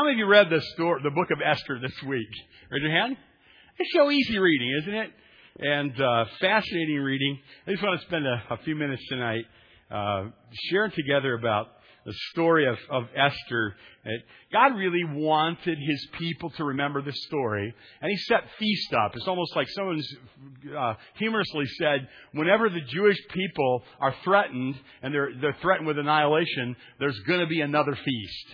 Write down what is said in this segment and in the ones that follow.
How many of you read the story, the book of Esther this week? Raise your hand. It's so easy reading, isn't it? And uh, fascinating reading. I just want to spend a, a few minutes tonight uh, sharing together about the story of, of Esther. God really wanted his people to remember the story, and he set feast up. It's almost like someone's uh, humorously said, whenever the Jewish people are threatened, and they're, they're threatened with annihilation, there's going to be another feast.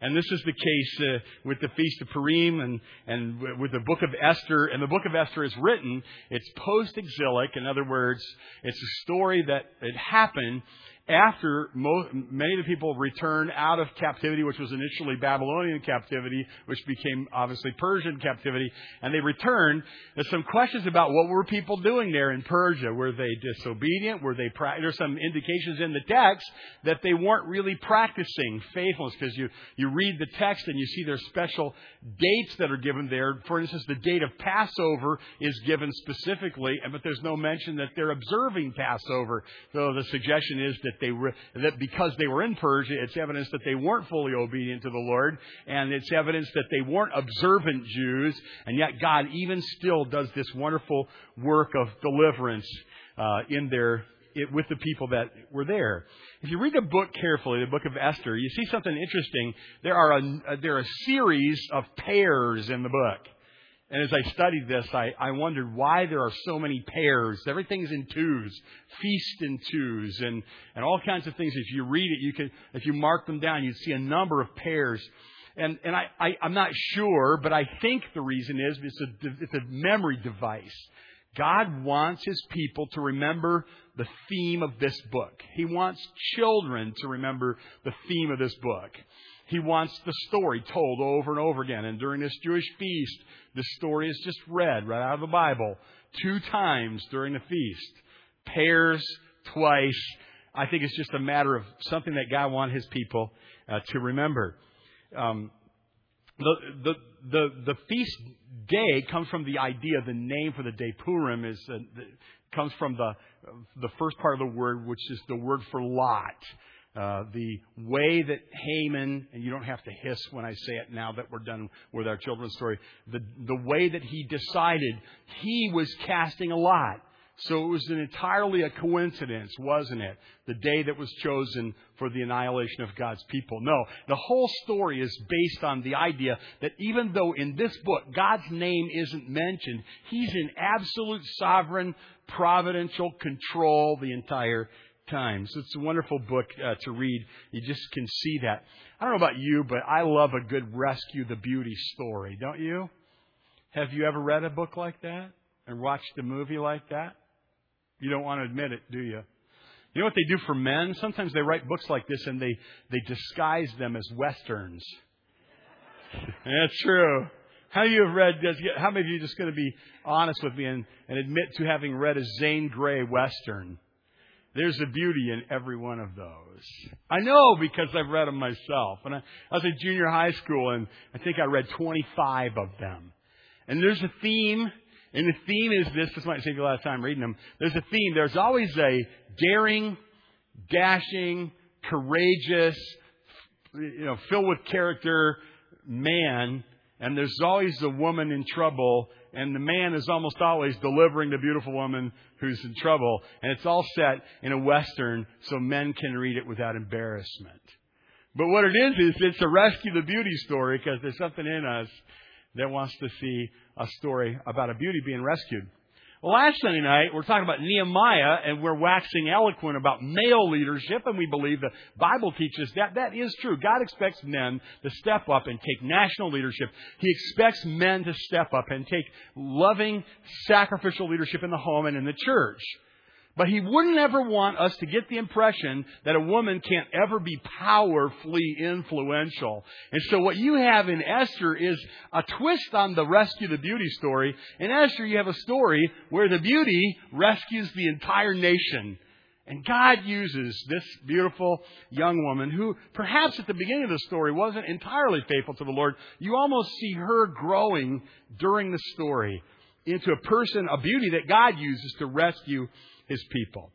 And this is the case uh, with the Feast of Purim and, and with the book of Esther. And the book of Esther is written, it's post exilic. In other words, it's a story that it happened after many of the people returned out of captivity, which was initially Babylonian captivity, which became obviously Persian captivity, and they returned, there's some questions about what were people doing there in Persia. Were they disobedient? Were they, pra- there's some indications in the text that they weren't really practicing faithfulness, because you, you read the text and you see there's special dates that are given there. For instance, the date of Passover is given specifically, but there's no mention that they're observing Passover. So the suggestion is that they were, that because they were in Persia, it's evidence that they weren't fully obedient to the Lord, and it's evidence that they weren't observant Jews, and yet God even still does this wonderful work of deliverance uh, in their it, with the people that were there. If you read the book carefully, the book of Esther, you see something interesting. There are a, there are a series of pairs in the book. And as I studied this, I, I wondered why there are so many pairs. Everything's in twos, feast in twos, and, and all kinds of things. If you read it, you can, if you mark them down, you'd see a number of pairs. And, and I, I, I'm not sure, but I think the reason is it's a, it's a memory device. God wants His people to remember the theme of this book. He wants children to remember the theme of this book. He wants the story told over and over again. And during this Jewish feast, the story is just read right out of the Bible two times during the feast. Pairs twice. I think it's just a matter of something that God wants His people uh, to remember. Um, the, the, the, the feast day comes from the idea, the name for the day Purim is, uh, the, comes from the, the first part of the word, which is the word for lot. Uh, the way that Haman, and you don't have to hiss when I say it now that we're done with our children's story, the, the way that he decided he was casting a lot. So it was an entirely a coincidence, wasn't it? The day that was chosen for the annihilation of God's people. No, the whole story is based on the idea that even though in this book God's name isn't mentioned, He's in absolute sovereign, providential control the entire times. It's a wonderful book uh, to read. You just can see that. I don't know about you, but I love a good rescue the beauty story, don't you? Have you ever read a book like that and watched a movie like that? You don't want to admit it, do you? You know what they do for men? Sometimes they write books like this and they, they disguise them as westerns. That's true. How you have read, how many of you are just going to be honest with me and, and admit to having read a Zane Grey Western? There's a beauty in every one of those. I know because I've read them myself. And I, I was in junior high school and I think I read 25 of them. And there's a theme, and the theme is this, this might you a lot of time reading them. There's a theme. There's always a daring, dashing, courageous, you know, filled with character man, and there's always a woman in trouble, and the man is almost always delivering the beautiful woman who's in trouble. And it's all set in a Western so men can read it without embarrassment. But what it is, is it's a rescue the beauty story because there's something in us that wants to see a story about a beauty being rescued. Last Sunday night, we're talking about Nehemiah, and we're waxing eloquent about male leadership, and we believe the Bible teaches that that is true. God expects men to step up and take national leadership. He expects men to step up and take loving, sacrificial leadership in the home and in the church. But he wouldn't ever want us to get the impression that a woman can't ever be powerfully influential. And so what you have in Esther is a twist on the rescue the beauty story. In Esther, you have a story where the beauty rescues the entire nation. And God uses this beautiful young woman who perhaps at the beginning of the story wasn't entirely faithful to the Lord. You almost see her growing during the story into a person, a beauty that God uses to rescue his people.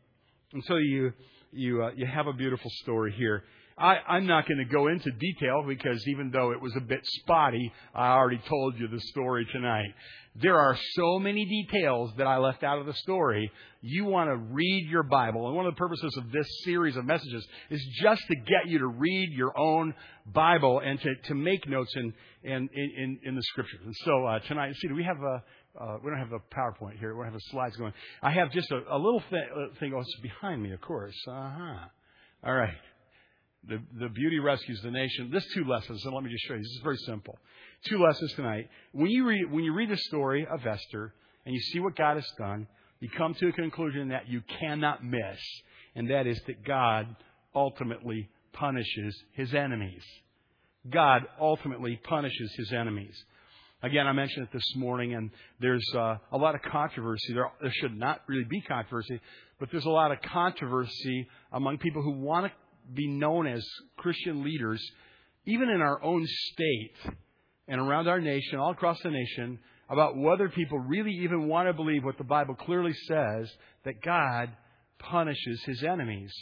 And so you, you, uh, you have a beautiful story here. I, I'm not going to go into detail because even though it was a bit spotty, I already told you the story tonight. There are so many details that I left out of the story. You want to read your Bible. And one of the purposes of this series of messages is just to get you to read your own Bible and to, to make notes in, in, in, in the scriptures. And so uh, tonight, see, do we have a, uh, we don't have a PowerPoint here. We don't have a slides going. I have just a, a little uh, thing. Oh, it's behind me, of course. Uh huh. All right. The, the beauty rescues the nation. This two lessons, and let me just show you. This is very simple. Two lessons tonight. When you read, when you read the story of Esther and you see what God has done, you come to a conclusion that you cannot miss, and that is that God ultimately punishes his enemies. God ultimately punishes his enemies. Again, I mentioned it this morning, and there's uh, a lot of controversy. There, there should not really be controversy, but there's a lot of controversy among people who want to be known as Christian leaders, even in our own state and around our nation, all across the nation, about whether people really even want to believe what the Bible clearly says that God punishes his enemies.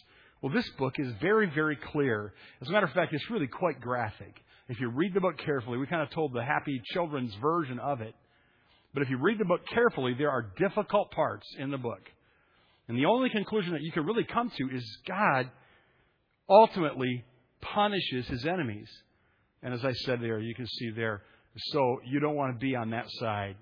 Well, this book is very, very clear. As a matter of fact, it's really quite graphic. If you read the book carefully, we kind of told the happy children's version of it. But if you read the book carefully, there are difficult parts in the book. And the only conclusion that you can really come to is God ultimately punishes his enemies. And as I said there, you can see there, so you don't want to be on that side.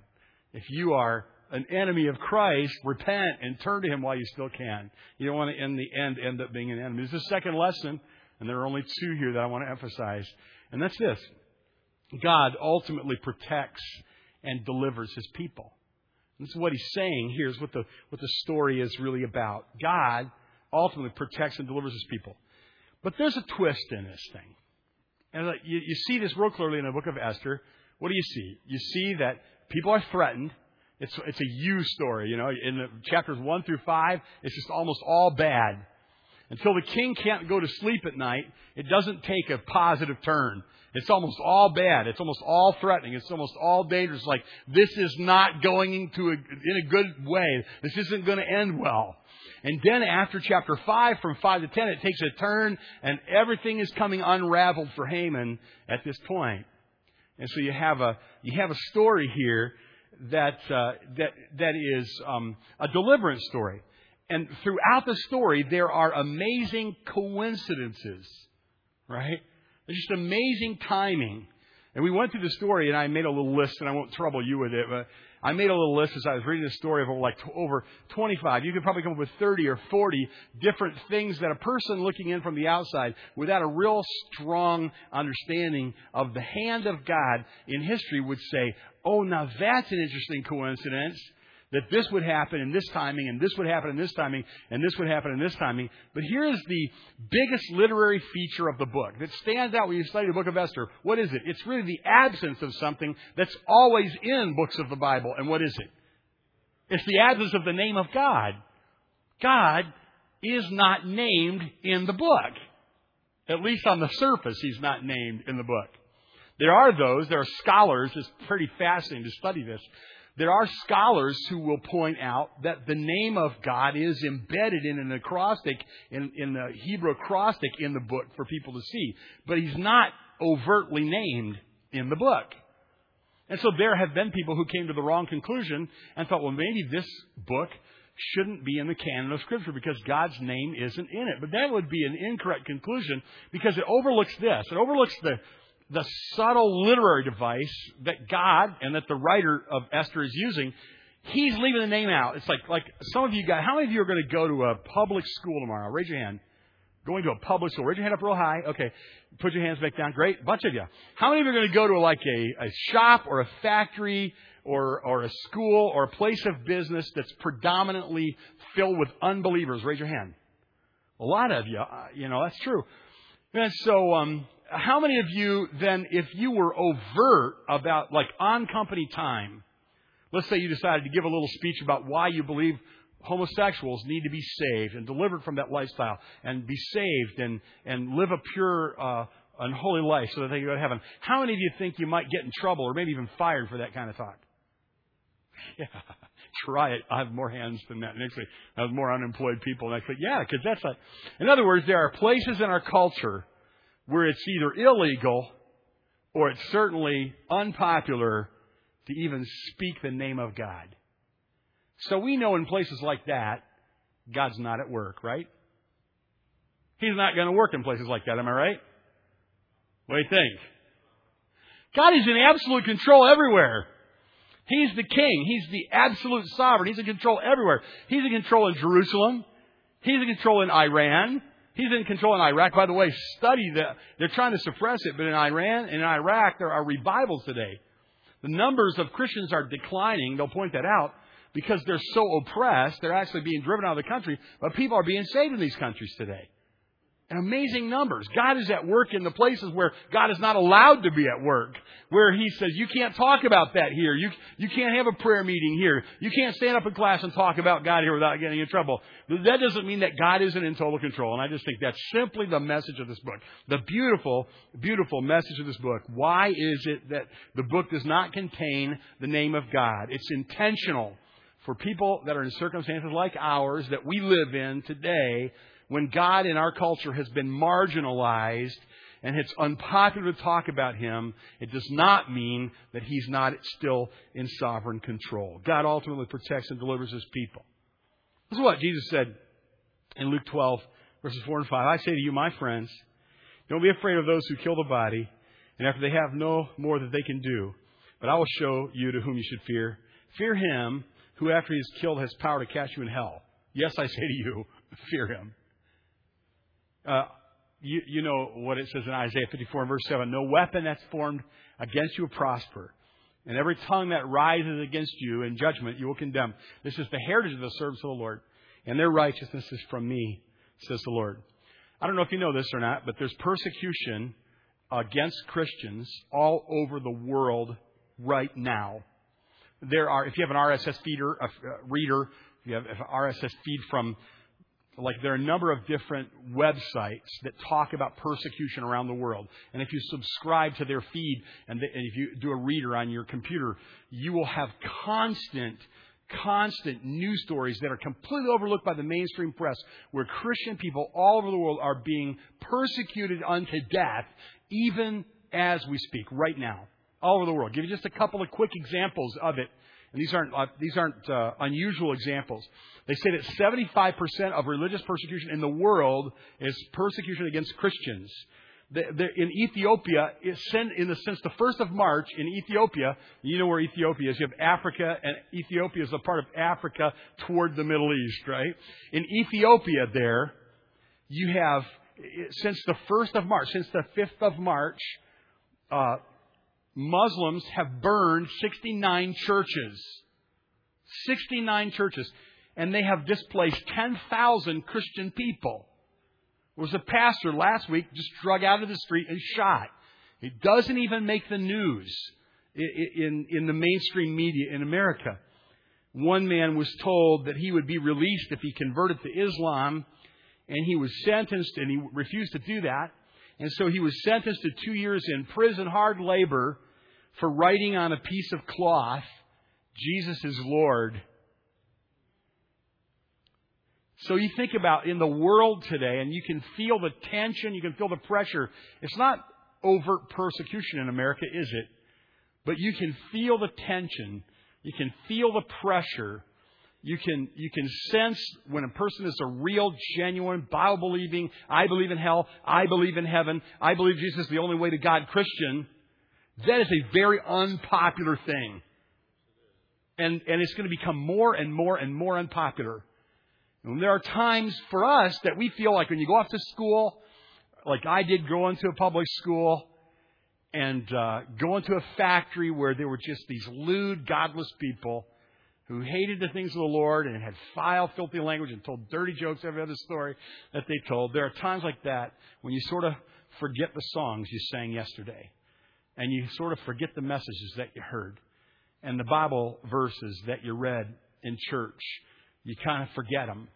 If you are an enemy of Christ, repent and turn to him while you still can. You don't want to, in the end, end up being an enemy. This is the second lesson, and there are only two here that I want to emphasize. And that's this God ultimately protects and delivers his people. This is what he's saying. Here's what the, what the story is really about. God ultimately protects and delivers his people. But there's a twist in this thing. And uh, you, you see this real clearly in the book of Esther. What do you see? You see that people are threatened. It's, it's a you story, you know. In the chapters 1 through 5, it's just almost all bad. Until the king can't go to sleep at night, it doesn't take a positive turn. It's almost all bad. It's almost all threatening. It's almost all dangerous. Like, this is not going into a, in a good way. This isn't going to end well. And then after chapter 5, from 5 to 10, it takes a turn and everything is coming unraveled for Haman at this point. And so you have a, you have a story here that, uh, that, that is um, a deliverance story. And throughout the story, there are amazing coincidences, right? There's just amazing timing. And we went through the story, and I made a little list, and I won't trouble you with it, but I made a little list as I was reading the story of over like over 25. You could probably come up with 30 or 40 different things that a person looking in from the outside without a real strong understanding of the hand of God in history would say, oh, now that's an interesting coincidence that this would happen in this timing, and this would happen in this timing, and this would happen in this timing. But here is the biggest literary feature of the book that stands out when you study the book of Esther. What is it? It's really the absence of something that's always in books of the Bible. And what is it? It's the absence of the name of God. God is not named in the book. At least on the surface, he's not named in the book. There are those, there are scholars, it's pretty fascinating to study this, there are scholars who will point out that the name of God is embedded in an acrostic, in, in the Hebrew acrostic in the book for people to see. But he's not overtly named in the book. And so there have been people who came to the wrong conclusion and thought, well, maybe this book shouldn't be in the canon of Scripture because God's name isn't in it. But that would be an incorrect conclusion because it overlooks this. It overlooks the, the subtle literary device that God and that the writer of Esther is using, he's leaving the name out. It's like like some of you guys. How many of you are going to go to a public school tomorrow? Raise your hand. Going to a public school. Raise your hand up real high. Okay. Put your hands back down. Great. Bunch of you. How many of you are going to go to like a, a shop or a factory or, or a school or a place of business that's predominantly filled with unbelievers? Raise your hand. A lot of you. Uh, you know, that's true. And so, um, how many of you then, if you were overt about, like, on company time, let's say you decided to give a little speech about why you believe homosexuals need to be saved and delivered from that lifestyle and be saved and, and live a pure, uh, and holy life so that they can go to heaven. How many of you think you might get in trouble or maybe even fired for that kind of talk? Yeah, try it. I have more hands than that. Next week, I have more unemployed people next week. Yeah, because that's like, in other words, there are places in our culture where it's either illegal or it's certainly unpopular to even speak the name of God. So we know in places like that, God's not at work, right? He's not going to work in places like that, am I right? What do you think? God is in absolute control everywhere. He's the king. He's the absolute sovereign. He's in control everywhere. He's in control in Jerusalem. He's in control in Iran. He's in control in Iraq. By the way, study that. They're trying to suppress it, but in Iran and in Iraq, there are revivals today. The numbers of Christians are declining. They'll point that out because they're so oppressed. They're actually being driven out of the country, but people are being saved in these countries today amazing numbers. God is at work in the places where God is not allowed to be at work. Where He says, you can't talk about that here. You, you can't have a prayer meeting here. You can't stand up in class and talk about God here without getting in trouble. That doesn't mean that God isn't in total control. And I just think that's simply the message of this book. The beautiful, beautiful message of this book. Why is it that the book does not contain the name of God? It's intentional for people that are in circumstances like ours that we live in today when God in our culture has been marginalized and it's unpopular to talk about him, it does not mean that he's not still in sovereign control. God ultimately protects and delivers his people. This is what Jesus said in Luke 12, verses 4 and 5. I say to you, my friends, don't be afraid of those who kill the body, and after they have no more that they can do, but I will show you to whom you should fear. Fear him who, after he is killed, has power to cast you in hell. Yes, I say to you, fear him. Uh, you, you know what it says in Isaiah 54 and verse 7 No weapon that's formed against you will prosper. And every tongue that rises against you in judgment you will condemn. This is the heritage of the servants of the Lord. And their righteousness is from me, says the Lord. I don't know if you know this or not, but there's persecution against Christians all over the world right now. There are, if you have an RSS feeder, a, reader, if you have an RSS feed from like there are a number of different websites that talk about persecution around the world. And if you subscribe to their feed and, the, and if you do a reader on your computer, you will have constant, constant news stories that are completely overlooked by the mainstream press where Christian people all over the world are being persecuted unto death even as we speak right now. All over the world. I'll give you just a couple of quick examples of it. And these aren't, uh, these aren't uh, unusual examples. They say that 75% of religious persecution in the world is persecution against Christians. in Ethiopia, in the sense the first of March in Ethiopia, you know where Ethiopia is. You have Africa, and Ethiopia is a part of Africa toward the Middle East, right? In Ethiopia, there, you have since the first of March, since the fifth of March, uh, Muslims have burned 69 churches. 69 churches and they have displaced 10,000 Christian people. There was a pastor last week just drug out of the street and shot. It doesn't even make the news in, in the mainstream media in America. One man was told that he would be released if he converted to Islam, and he was sentenced, and he refused to do that. And so he was sentenced to two years in prison, hard labor, for writing on a piece of cloth, Jesus is Lord so you think about in the world today, and you can feel the tension, you can feel the pressure. It's not overt persecution in America, is it? But you can feel the tension. You can feel the pressure. You can, you can sense when a person is a real, genuine, Bible believing, I believe in hell, I believe in heaven, I believe Jesus is the only way to God Christian. That is a very unpopular thing. And, and it's going to become more and more and more unpopular. And there are times for us that we feel like when you go off to school, like I did going to a public school and uh, going to a factory where there were just these lewd, godless people who hated the things of the Lord and had foul, filthy language and told dirty jokes every other story that they told. There are times like that when you sort of forget the songs you sang yesterday and you sort of forget the messages that you heard and the Bible verses that you read in church you kind of forget them.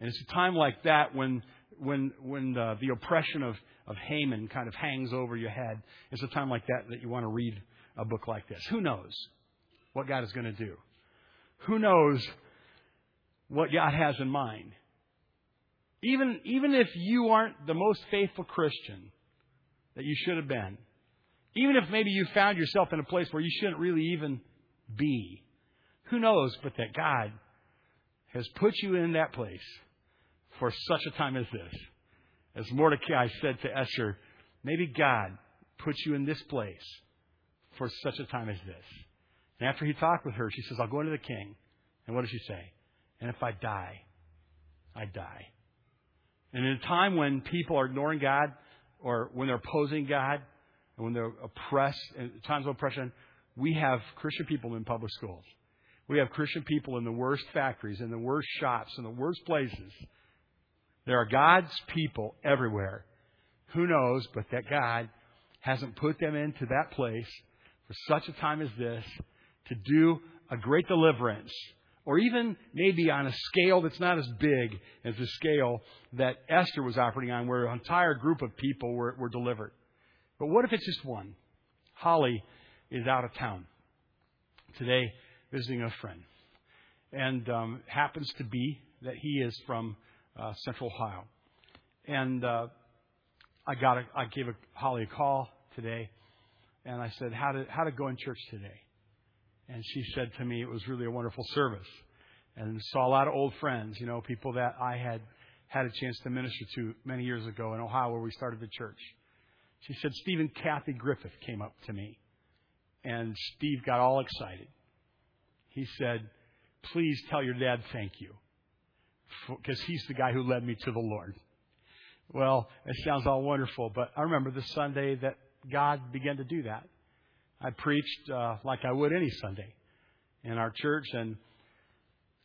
And it's a time like that when, when, when uh, the oppression of, of Haman kind of hangs over your head. It's a time like that that you want to read a book like this. Who knows what God is going to do? Who knows what God has in mind? Even, even if you aren't the most faithful Christian, that you should have been. Even if maybe you found yourself in a place where you shouldn't really even be. Who knows but that God has put you in that place for such a time as this. As Mordecai said to Esther, maybe God put you in this place for such a time as this. And after he talked with her, she says, I'll go into the king. And what does she say? And if I die, I die. And in a time when people are ignoring God or when they're opposing God and when they're oppressed, in times of oppression, we have Christian people in public schools. We have Christian people in the worst factories, in the worst shops, in the worst places. There are God's people everywhere. Who knows but that God hasn't put them into that place for such a time as this to do a great deliverance or even maybe on a scale that's not as big as the scale that Esther was operating on, where an entire group of people were, were delivered. But what if it's just one? Holly is out of town today visiting a friend, and um, happens to be that he is from uh, Central Ohio. And uh, I got a, I gave a, Holly a call today, and I said, "How did how did go in church today?" And she said to me, it was really a wonderful service. And saw a lot of old friends, you know, people that I had had a chance to minister to many years ago in Ohio where we started the church. She said, Steve and Kathy Griffith came up to me. And Steve got all excited. He said, Please tell your dad thank you. Because he's the guy who led me to the Lord. Well, it sounds all wonderful, but I remember the Sunday that God began to do that. I preached uh, like I would any Sunday in our church, and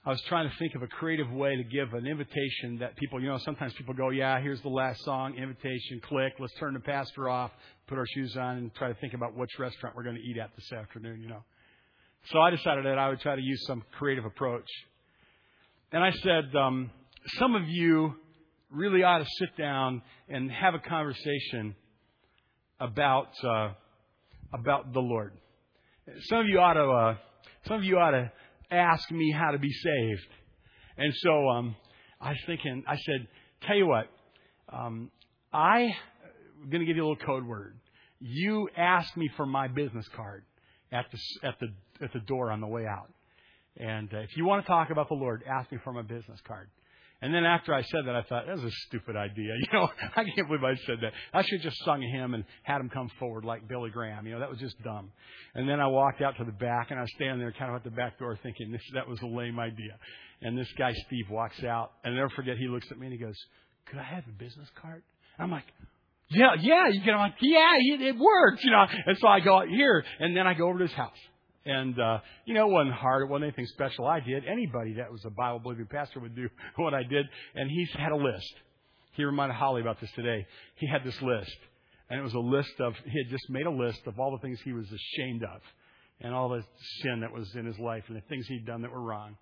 I was trying to think of a creative way to give an invitation that people, you know, sometimes people go, yeah, here's the last song, invitation, click, let's turn the pastor off, put our shoes on, and try to think about which restaurant we're going to eat at this afternoon, you know. So I decided that I would try to use some creative approach. And I said, um, some of you really ought to sit down and have a conversation about uh, about the Lord. Some of you ought to, uh, some of you ought to ask me how to be saved. And so, um, I was thinking, I said, tell you what, um, I'm going to give you a little code word. You ask me for my business card at the, at the, at the door on the way out. And uh, if you want to talk about the Lord, ask me for my business card. And then after I said that, I thought, that was a stupid idea. You know, I can't believe I said that. I should have just sung a hymn and had him come forward like Billy Graham. You know, that was just dumb. And then I walked out to the back and I was standing there kind of at the back door thinking, this, that was a lame idea. And this guy, Steve, walks out and I'll never forget, he looks at me and he goes, could I have a business card? And I'm like, yeah, yeah, you get on, yeah, it works, you know. And so I go here and then I go over to his house. And, uh, you know, it wasn't hard. It wasn't anything special I did. Anybody that was a Bible believing pastor would do what I did. And he had a list. He reminded Holly about this today. He had this list. And it was a list of, he had just made a list of all the things he was ashamed of and all the sin that was in his life and the things he'd done that were wrong.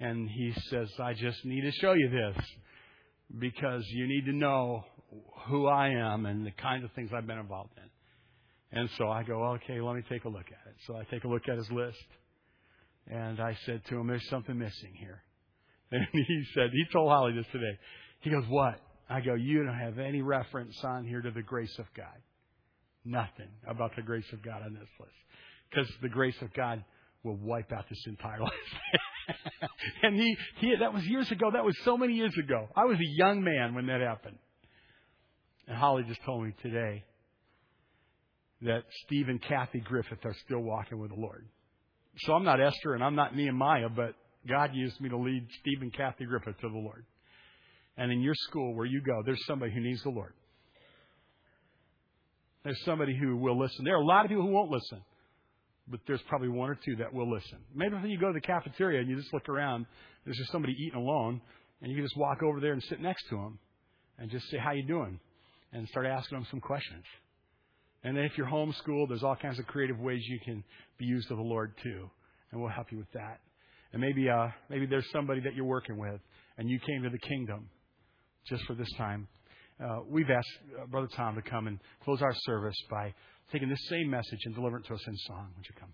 And he says, I just need to show you this because you need to know who I am and the kinds of things I've been involved in. And so I go, okay, let me take a look at it. So I take a look at his list. And I said to him, there's something missing here. And he said, he told Holly this today. He goes, what? I go, you don't have any reference on here to the grace of God. Nothing about the grace of God on this list. Because the grace of God will wipe out this entire list. and he, he, that was years ago. That was so many years ago. I was a young man when that happened. And Holly just told me today, that Steve and Kathy Griffith are still walking with the Lord. So I'm not Esther and I'm not Nehemiah, but God used me to lead Steve and Kathy Griffith to the Lord. And in your school where you go, there's somebody who needs the Lord. There's somebody who will listen. There are a lot of people who won't listen, but there's probably one or two that will listen. Maybe when you go to the cafeteria and you just look around, there's just somebody eating alone, and you can just walk over there and sit next to them and just say, "How you doing?" and start asking them some questions. And if you're homeschooled, there's all kinds of creative ways you can be used of the Lord too. And we'll help you with that. And maybe, uh, maybe there's somebody that you're working with and you came to the kingdom just for this time. Uh, we've asked uh, Brother Tom to come and close our service by taking this same message and delivering it to us in song. Would you come?